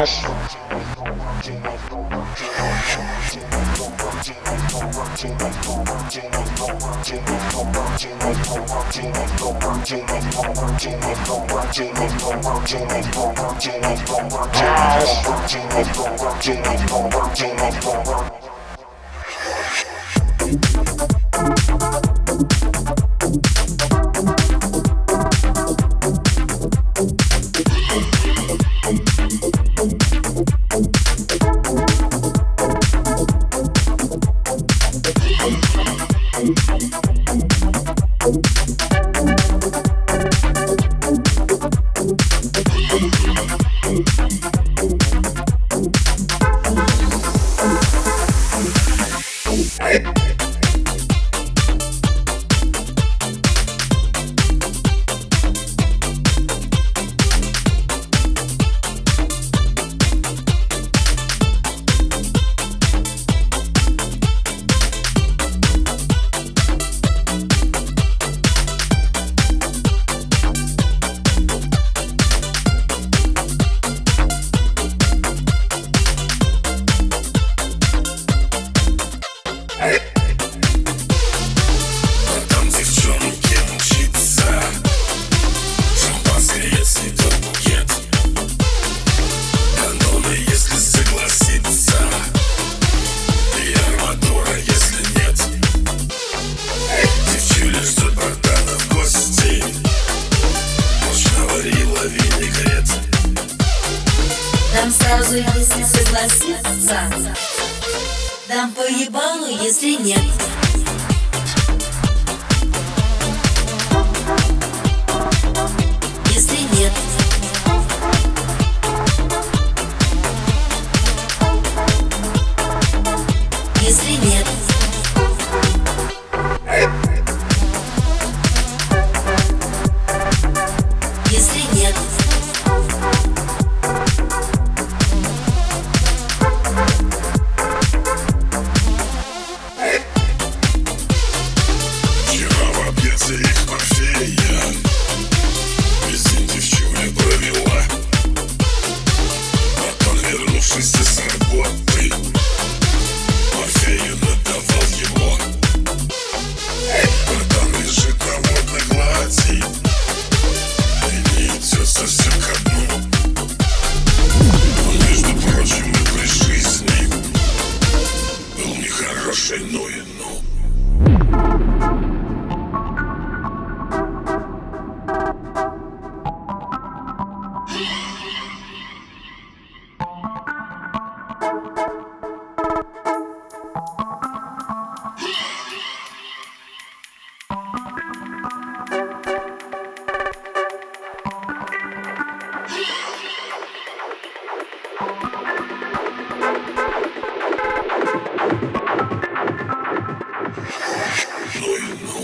cash. Cash. сразу, если согласится Дам по ебалу, если нет. Если нет. Если нет. Вместе с работы Морфею надавал его Братан лежит на водной глади. И не идет совсем ко дну.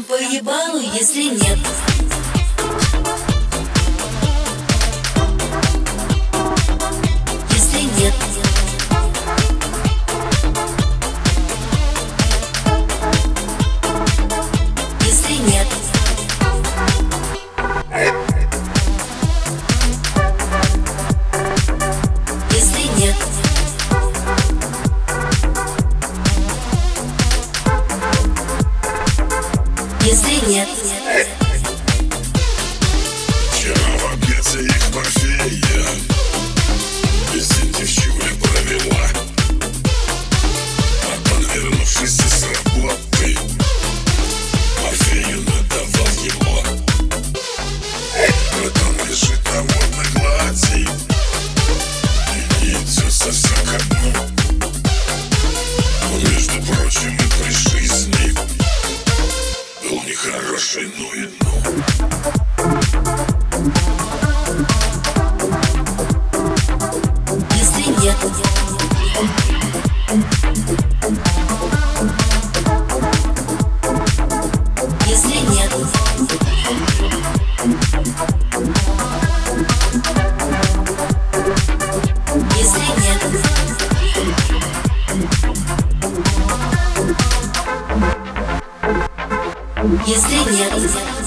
Поебалу, по ебалу, если нет. Если нет. совсем как мы Между с ним Был нехороший, но и Noise.